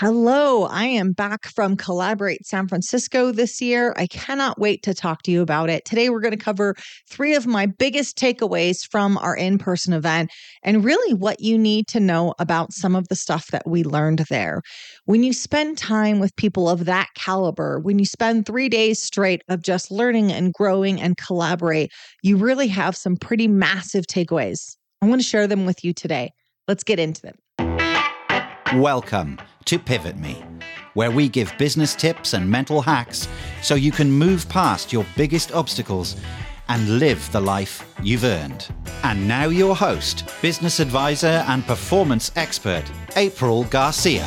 Hello, I am back from Collaborate San Francisco this year. I cannot wait to talk to you about it. Today, we're going to cover three of my biggest takeaways from our in person event and really what you need to know about some of the stuff that we learned there. When you spend time with people of that caliber, when you spend three days straight of just learning and growing and collaborate, you really have some pretty massive takeaways. I want to share them with you today. Let's get into them. Welcome to Pivot Me, where we give business tips and mental hacks so you can move past your biggest obstacles and live the life you've earned. And now, your host, business advisor, and performance expert, April Garcia.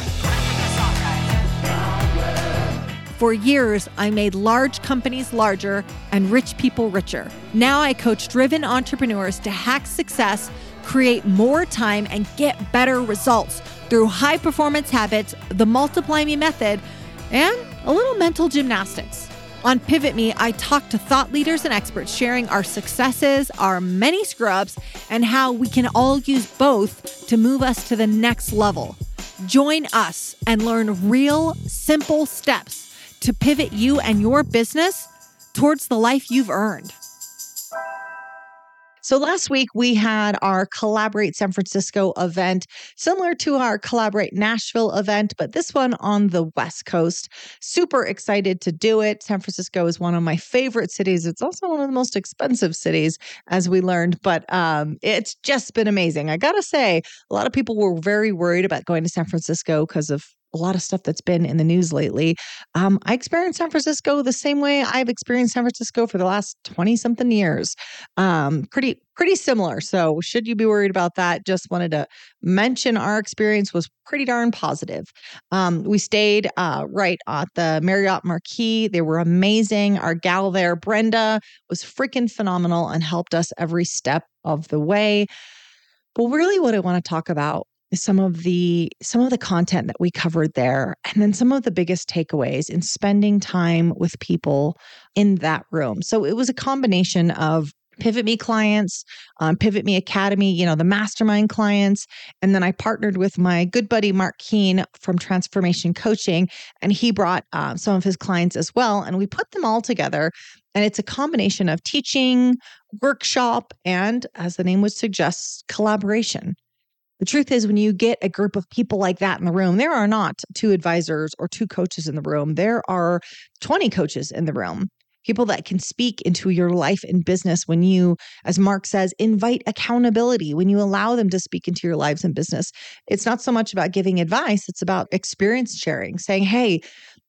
For years, I made large companies larger and rich people richer. Now I coach driven entrepreneurs to hack success, create more time, and get better results through high performance habits, the Multiply Me method, and a little mental gymnastics. On Pivot Me, I talk to thought leaders and experts sharing our successes, our many scrubs, and how we can all use both to move us to the next level. Join us and learn real, simple steps to pivot you and your business towards the life you've earned. So last week we had our Collaborate San Francisco event, similar to our Collaborate Nashville event, but this one on the West Coast. Super excited to do it. San Francisco is one of my favorite cities. It's also one of the most expensive cities, as we learned, but um, it's just been amazing. I gotta say, a lot of people were very worried about going to San Francisco because of a lot of stuff that's been in the news lately. Um, I experienced San Francisco the same way I've experienced San Francisco for the last 20 something years. Um, pretty, pretty similar. So, should you be worried about that? Just wanted to mention our experience was pretty darn positive. Um, we stayed uh, right at the Marriott Marquis. They were amazing. Our gal there, Brenda, was freaking phenomenal and helped us every step of the way. But really, what I want to talk about some of the some of the content that we covered there and then some of the biggest takeaways in spending time with people in that room. So it was a combination of pivot me clients um, pivot me academy you know the mastermind clients and then i partnered with my good buddy mark keen from transformation coaching and he brought uh, some of his clients as well and we put them all together and it's a combination of teaching workshop and as the name would suggest collaboration the truth is, when you get a group of people like that in the room, there are not two advisors or two coaches in the room. There are 20 coaches in the room, people that can speak into your life and business when you, as Mark says, invite accountability, when you allow them to speak into your lives and business. It's not so much about giving advice, it's about experience sharing, saying, hey,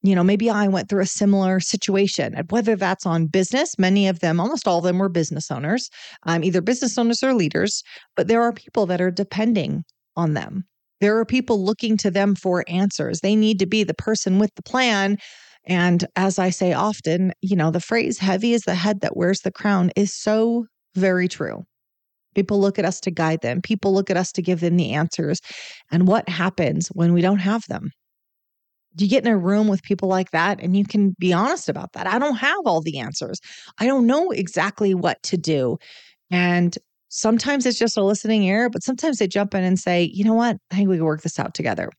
you know, maybe I went through a similar situation, and whether that's on business, many of them, almost all of them were business owners, um, either business owners or leaders, but there are people that are depending on them. There are people looking to them for answers. They need to be the person with the plan. And as I say often, you know, the phrase heavy is the head that wears the crown is so very true. People look at us to guide them, people look at us to give them the answers. And what happens when we don't have them? You get in a room with people like that and you can be honest about that. I don't have all the answers. I don't know exactly what to do. And sometimes it's just a listening ear, but sometimes they jump in and say, "You know what? I think we can work this out together."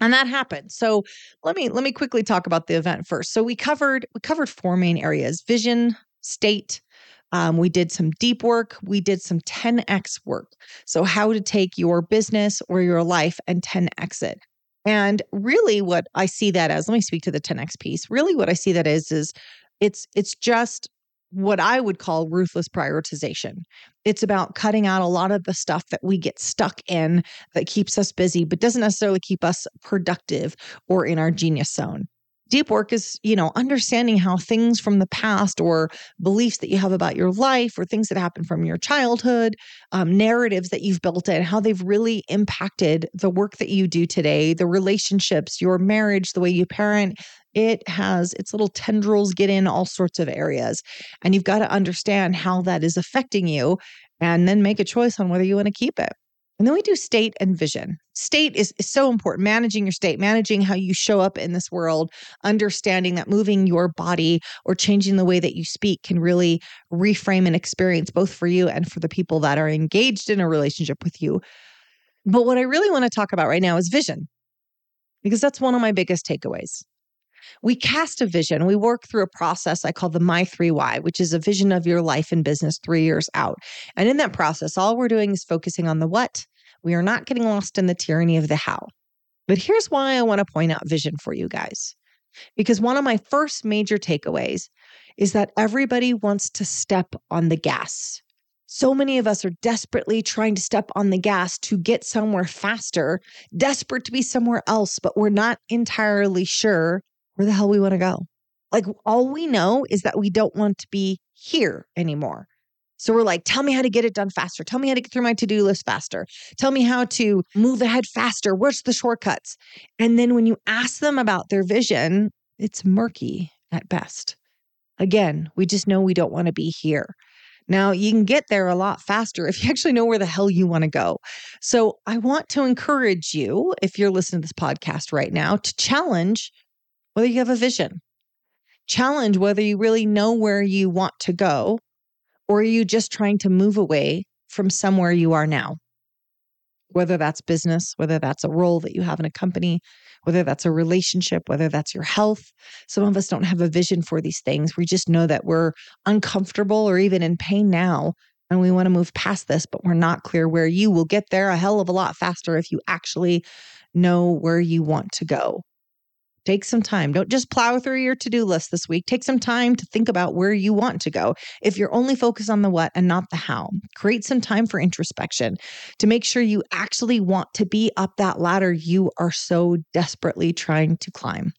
And that happened. So let me let me quickly talk about the event first. So we covered we covered four main areas: vision, state, um, we did some deep work. We did some 10x work. So, how to take your business or your life and 10x it. And really what I see that as, let me speak to the 10x piece. Really what I see that is is it's it's just what I would call ruthless prioritization. It's about cutting out a lot of the stuff that we get stuck in that keeps us busy, but doesn't necessarily keep us productive or in our genius zone deep work is you know understanding how things from the past or beliefs that you have about your life or things that happened from your childhood um, narratives that you've built in how they've really impacted the work that you do today the relationships your marriage the way you parent it has its little tendrils get in all sorts of areas. And you've got to understand how that is affecting you and then make a choice on whether you want to keep it and then we do state and vision. State is, is so important. Managing your state, managing how you show up in this world, understanding that moving your body or changing the way that you speak can really reframe an experience both for you and for the people that are engaged in a relationship with you. But what I really want to talk about right now is vision. because that's one of my biggest takeaways. We cast a vision. We work through a process I call the My 3Y, which is a vision of your life and business three years out. And in that process, all we're doing is focusing on the what. We are not getting lost in the tyranny of the how. But here's why I want to point out vision for you guys. Because one of my first major takeaways is that everybody wants to step on the gas. So many of us are desperately trying to step on the gas to get somewhere faster, desperate to be somewhere else, but we're not entirely sure where the hell we want to go. Like, all we know is that we don't want to be here anymore. So we're like, tell me how to get it done faster. Tell me how to get through my to do list faster. Tell me how to move ahead faster. What's the shortcuts? And then when you ask them about their vision, it's murky at best. Again, we just know we don't want to be here. Now, you can get there a lot faster if you actually know where the hell you want to go. So, I want to encourage you, if you're listening to this podcast right now, to challenge whether you have a vision, challenge whether you really know where you want to go, or are you just trying to move away from somewhere you are now? Whether that's business, whether that's a role that you have in a company, whether that's a relationship, whether that's your health. Some of us don't have a vision for these things. We just know that we're uncomfortable or even in pain now and we want to move past this, but we're not clear where you will get there a hell of a lot faster if you actually know where you want to go. Take some time. Don't just plow through your to do list this week. Take some time to think about where you want to go. If you're only focused on the what and not the how, create some time for introspection to make sure you actually want to be up that ladder you are so desperately trying to climb.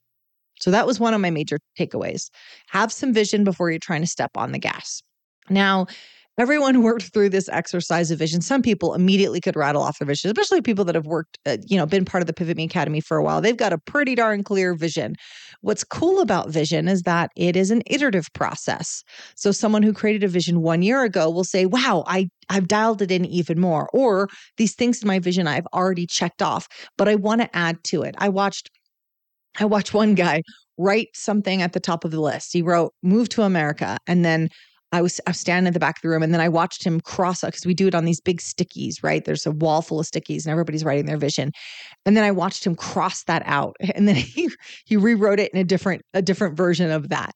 So that was one of my major takeaways. Have some vision before you're trying to step on the gas. Now, everyone worked through this exercise of vision. Some people immediately could rattle off their vision, especially people that have worked, uh, you know, been part of the Pivot Me Academy for a while. They've got a pretty darn clear vision. What's cool about vision is that it is an iterative process. So someone who created a vision one year ago will say, "Wow, I I've dialed it in even more," or these things in my vision I've already checked off, but I want to add to it. I watched I watched one guy write something at the top of the list. He wrote "Move to America," and then I was I was standing at the back of the room and then I watched him cross out because we do it on these big stickies, right? There's a wall full of stickies and everybody's writing their vision. And then I watched him cross that out. And then he he rewrote it in a different a different version of that.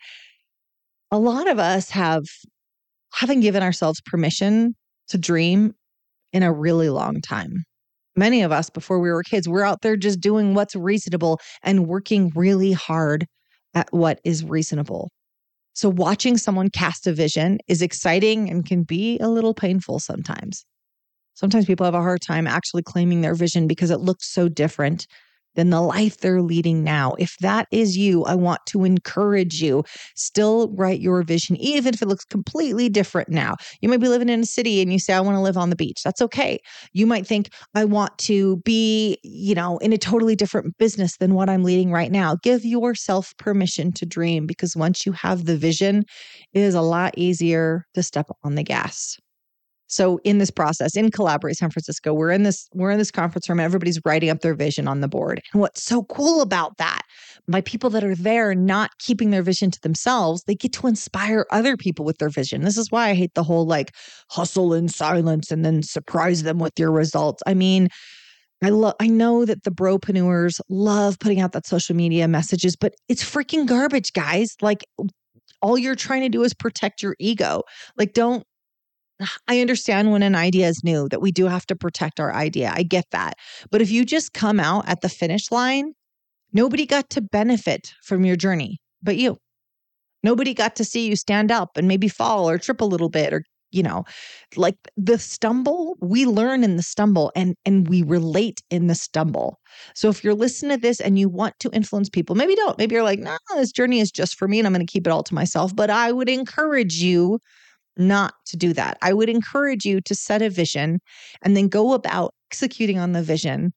A lot of us have haven't given ourselves permission to dream in a really long time. Many of us before we were kids, we're out there just doing what's reasonable and working really hard at what is reasonable. So, watching someone cast a vision is exciting and can be a little painful sometimes. Sometimes people have a hard time actually claiming their vision because it looks so different than the life they're leading now. If that is you, I want to encourage you. Still write your vision, even if it looks completely different now. You might be living in a city and you say, I want to live on the beach. That's okay. You might think, I want to be, you know, in a totally different business than what I'm leading right now. Give yourself permission to dream because once you have the vision, it is a lot easier to step on the gas. So in this process, in Collaborate San Francisco, we're in this we're in this conference room everybody's writing up their vision on the board. And what's so cool about that, my people that are there not keeping their vision to themselves, they get to inspire other people with their vision. This is why I hate the whole like hustle in silence and then surprise them with your results. I mean, I love I know that the bropreneurs love putting out that social media messages, but it's freaking garbage, guys. Like all you're trying to do is protect your ego. Like don't I understand when an idea is new that we do have to protect our idea. I get that. But if you just come out at the finish line, nobody got to benefit from your journey but you. Nobody got to see you stand up and maybe fall or trip a little bit or you know like the stumble we learn in the stumble and and we relate in the stumble so if you're listening to this and you want to influence people maybe don't maybe you're like nah this journey is just for me and i'm going to keep it all to myself but i would encourage you not to do that. I would encourage you to set a vision and then go about executing on the vision,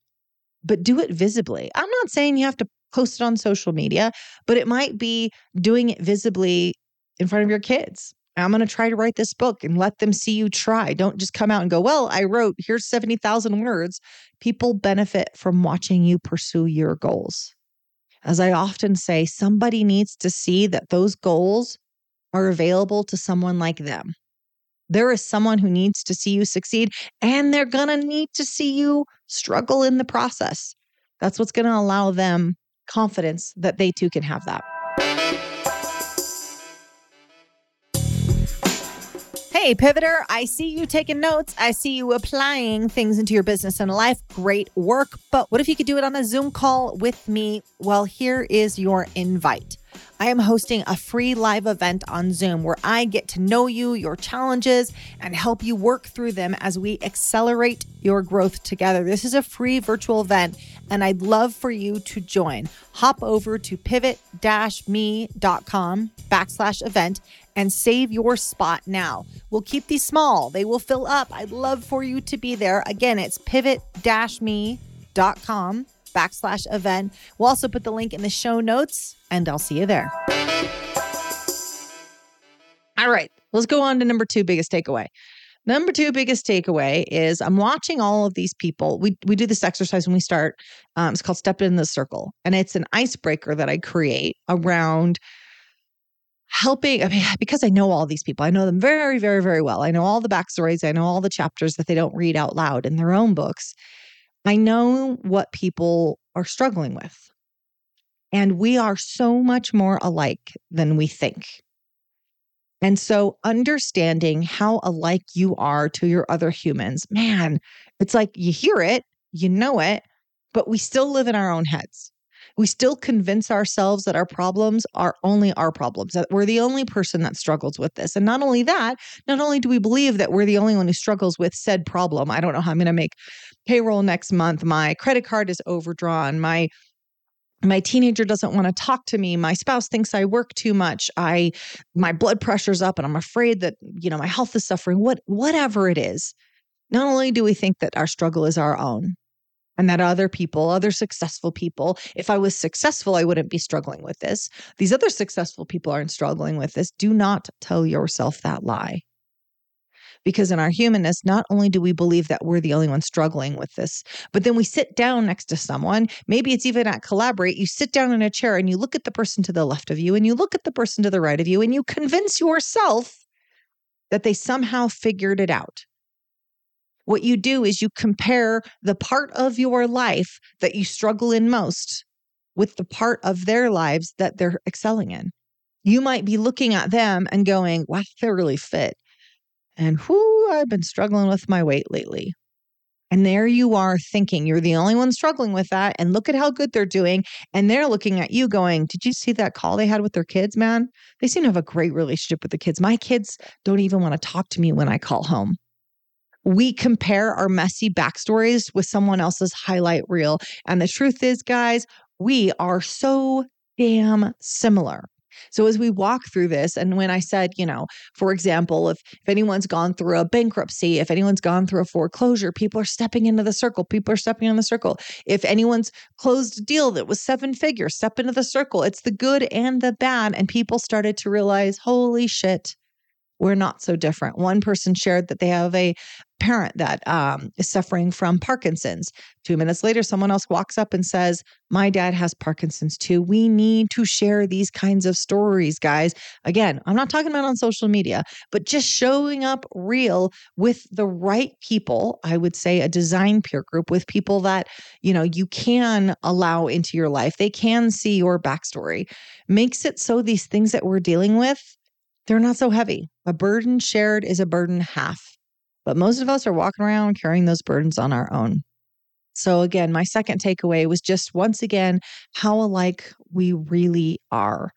but do it visibly. I'm not saying you have to post it on social media, but it might be doing it visibly in front of your kids. I'm going to try to write this book and let them see you try. Don't just come out and go, Well, I wrote, here's 70,000 words. People benefit from watching you pursue your goals. As I often say, somebody needs to see that those goals are available to someone like them. There is someone who needs to see you succeed, and they're going to need to see you struggle in the process. That's what's going to allow them confidence that they too can have that. Hey, Pivoter, I see you taking notes. I see you applying things into your business and life. Great work. But what if you could do it on a Zoom call with me? Well, here is your invite. I am hosting a free live event on Zoom where I get to know you, your challenges, and help you work through them as we accelerate your growth together. This is a free virtual event, and I'd love for you to join. Hop over to pivot-me.com backslash event and save your spot now. We'll keep these small. They will fill up. I'd love for you to be there. Again, it's pivot-me.com backslash event. We'll also put the link in the show notes and I'll see you there. All right, let's go on to number two biggest takeaway. Number two biggest takeaway is I'm watching all of these people. We we do this exercise when we start. Um, it's called Step in the Circle, and it's an icebreaker that I create around helping I mean, because I know all these people. I know them very, very, very well. I know all the backstories. I know all the chapters that they don't read out loud in their own books. I know what people are struggling with. And we are so much more alike than we think. And so, understanding how alike you are to your other humans, man, it's like you hear it, you know it, but we still live in our own heads. We still convince ourselves that our problems are only our problems, that we're the only person that struggles with this. And not only that, not only do we believe that we're the only one who struggles with said problem, I don't know how I'm going to make payroll next month, my credit card is overdrawn, my my teenager doesn't want to talk to me my spouse thinks i work too much i my blood pressure's up and i'm afraid that you know my health is suffering what whatever it is not only do we think that our struggle is our own and that other people other successful people if i was successful i wouldn't be struggling with this these other successful people aren't struggling with this do not tell yourself that lie because in our humanness, not only do we believe that we're the only one struggling with this, but then we sit down next to someone. Maybe it's even at Collaborate. You sit down in a chair and you look at the person to the left of you and you look at the person to the right of you and you convince yourself that they somehow figured it out. What you do is you compare the part of your life that you struggle in most with the part of their lives that they're excelling in. You might be looking at them and going, wow, they're really fit. And whoo, I've been struggling with my weight lately. And there you are thinking you're the only one struggling with that. And look at how good they're doing. And they're looking at you going, Did you see that call they had with their kids, man? They seem to have a great relationship with the kids. My kids don't even want to talk to me when I call home. We compare our messy backstories with someone else's highlight reel. And the truth is, guys, we are so damn similar. So as we walk through this, and when I said, you know, for example, if if anyone's gone through a bankruptcy, if anyone's gone through a foreclosure, people are stepping into the circle. People are stepping in the circle. If anyone's closed a deal that was seven figures, step into the circle. It's the good and the bad. And people started to realize, holy shit, we're not so different. One person shared that they have a parent that um, is suffering from Parkinson's. Two minutes later, someone else walks up and says, My dad has Parkinson's too. We need to share these kinds of stories, guys. Again, I'm not talking about on social media, but just showing up real with the right people. I would say a design peer group with people that, you know, you can allow into your life. They can see your backstory, makes it so these things that we're dealing with they're not so heavy. A burden shared is a burden half. But most of us are walking around carrying those burdens on our own. So, again, my second takeaway was just once again how alike we really are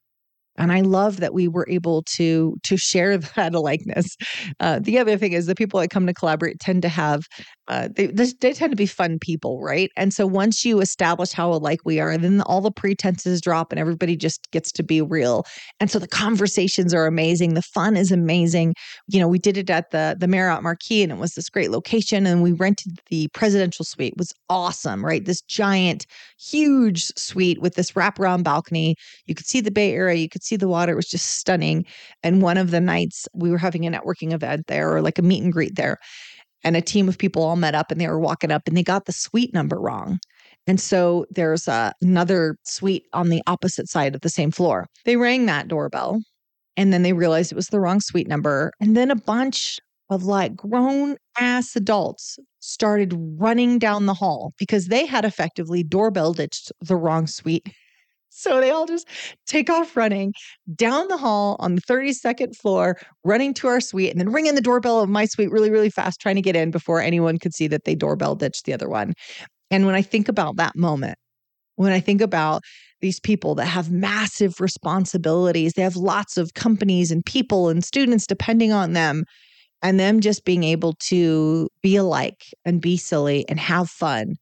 and i love that we were able to to share that likeness. Uh, the other thing is the people that come to collaborate tend to have uh, they, they tend to be fun people right? And so once you establish how alike we are then all the pretenses drop and everybody just gets to be real. And so the conversations are amazing. The fun is amazing. You know we did it at the the marriott marquis and it was this great location and we rented the presidential suite. It was awesome right? This giant huge suite with this wraparound balcony. You could see the bay area. You could see the water. It was just stunning. And one of the nights we were having a networking event there or like a meet and greet there. And a team of people all met up and they were walking up and they got the suite number wrong. And so there's uh, another suite on the opposite side of the same floor. They rang that doorbell and then they realized it was the wrong suite number. And then a bunch of like grown ass adults started running down the hall because they had effectively doorbell ditched the wrong suite. So they all just take off running down the hall on the 32nd floor, running to our suite, and then ringing the doorbell of my suite really, really fast, trying to get in before anyone could see that they doorbell ditched the other one. And when I think about that moment, when I think about these people that have massive responsibilities, they have lots of companies and people and students depending on them, and them just being able to be alike and be silly and have fun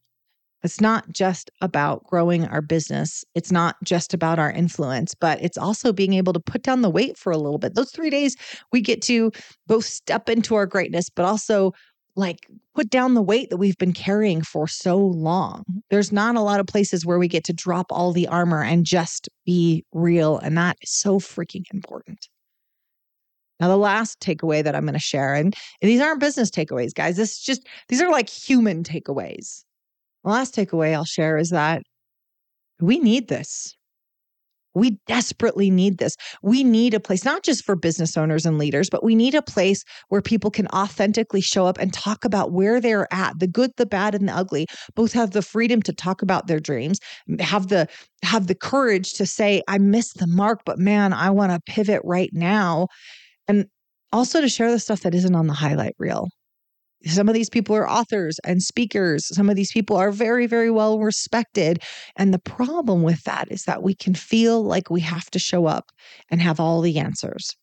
it's not just about growing our business. It's not just about our influence, but it's also being able to put down the weight for a little bit. Those three days, we get to both step into our greatness, but also like put down the weight that we've been carrying for so long. Mm-hmm. There's not a lot of places where we get to drop all the armor and just be real. And that is so freaking important. Now, the last takeaway that I'm going to share, and, and these aren't business takeaways, guys. This is just, these are like human takeaways. Last takeaway I'll share is that we need this. We desperately need this. We need a place, not just for business owners and leaders, but we need a place where people can authentically show up and talk about where they're at, the good, the bad, and the ugly. Both have the freedom to talk about their dreams, have the have the courage to say, I missed the mark, but man, I want to pivot right now. And also to share the stuff that isn't on the highlight reel. Some of these people are authors and speakers. Some of these people are very, very well respected. And the problem with that is that we can feel like we have to show up and have all the answers.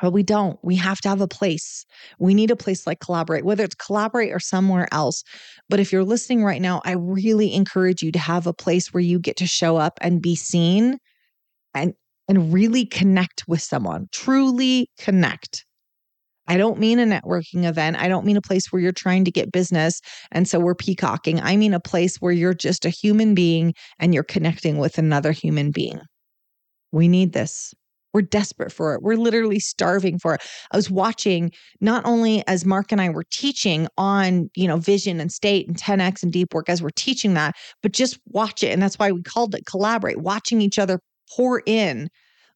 But we don't. We have to have a place. We need a place like Collaborate, whether it's Collaborate or somewhere else. But if you're listening right now, I really encourage you to have a place where you get to show up and be seen and and really connect with someone. Truly connect. I don't mean a networking event. I don't mean a place where you're trying to get business. And so we're peacocking. I mean a place where you're just a human being and you're connecting with another human being. We need this. We're desperate for it. We're literally starving for it. I was watching not only as Mark and I were teaching on, you know, vision and state and 10x and deep work as we're teaching that, but just watch it. And that's why we called it collaborate, watching each other pour in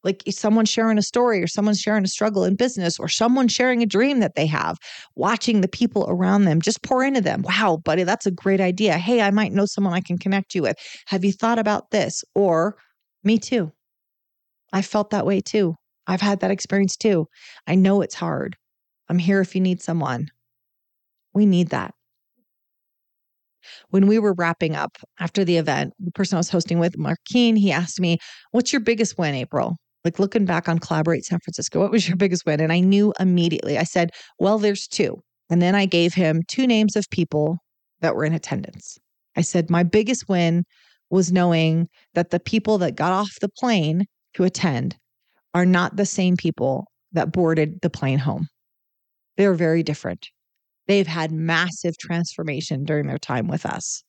like someone sharing a story or someone sharing a struggle in business or someone sharing a dream that they have, watching the people around them just pour into them. Wow, buddy, that's a great idea. Hey, I might know someone I can connect you with. Have you thought about this? Or me too. I felt that way too. I've had that experience too. I know it's hard. I'm here if you need someone. We need that. When we were wrapping up after the event, the person I was hosting with, Mark Keen, he asked me, What's your biggest win, April? Like looking back on Collaborate San Francisco, what was your biggest win? And I knew immediately. I said, well, there's two. And then I gave him two names of people that were in attendance. I said, my biggest win was knowing that the people that got off the plane to attend are not the same people that boarded the plane home. They're very different. They've had massive transformation during their time with us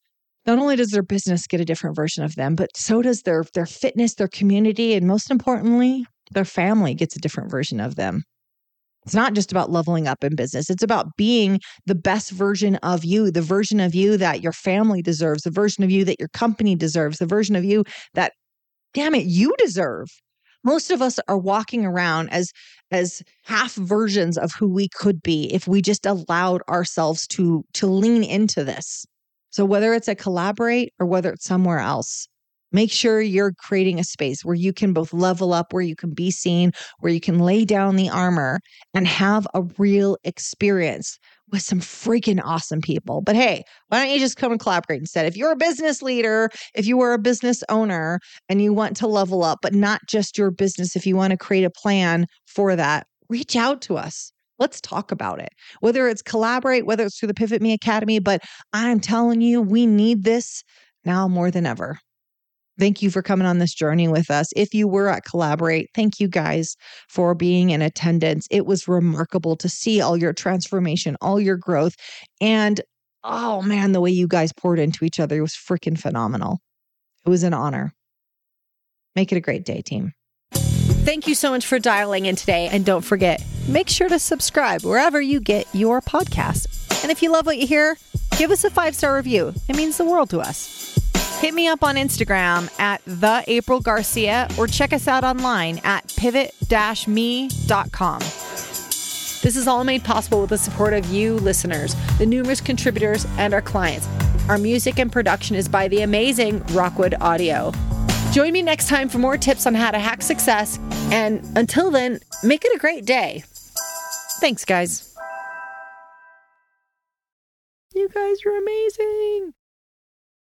not only does their business get a different version of them, but so does their their fitness, their community, and most importantly, their family gets a different version of them. It's not just about leveling up in business. It's about being the best version of you, the version of you that your family deserves, the version of you that your company deserves, the version of you that damn it, you deserve. Most of us are walking around as as half versions of who we could be if we just allowed ourselves to to lean into this. So, whether it's at Collaborate or whether it's somewhere else, make sure you're creating a space where you can both level up, where you can be seen, where you can lay down the armor and have a real experience with some freaking awesome people. But hey, why don't you just come and collaborate instead? If you're a business leader, if you are a business owner and you want to level up, but not just your business, if you want to create a plan for that, reach out to us. Let's talk about it. Whether it's collaborate, whether it's through the Pivot Me Academy, but I'm telling you, we need this now more than ever. Thank you for coming on this journey with us. If you were at Collaborate, thank you guys for being in attendance. It was remarkable to see all your transformation, all your growth. And oh man, the way you guys poured into each other was freaking phenomenal. It was an honor. Make it a great day, team. Thank you so much for dialing in today. And don't forget, make sure to subscribe wherever you get your podcast. And if you love what you hear, give us a five star review. It means the world to us. Hit me up on Instagram at the April Garcia or check us out online at pivot-me.com. This is all made possible with the support of you listeners, the numerous contributors, and our clients. Our music and production is by the amazing Rockwood Audio. Join me next time for more tips on how to hack success. And until then, make it a great day. Thanks, guys. You guys are amazing.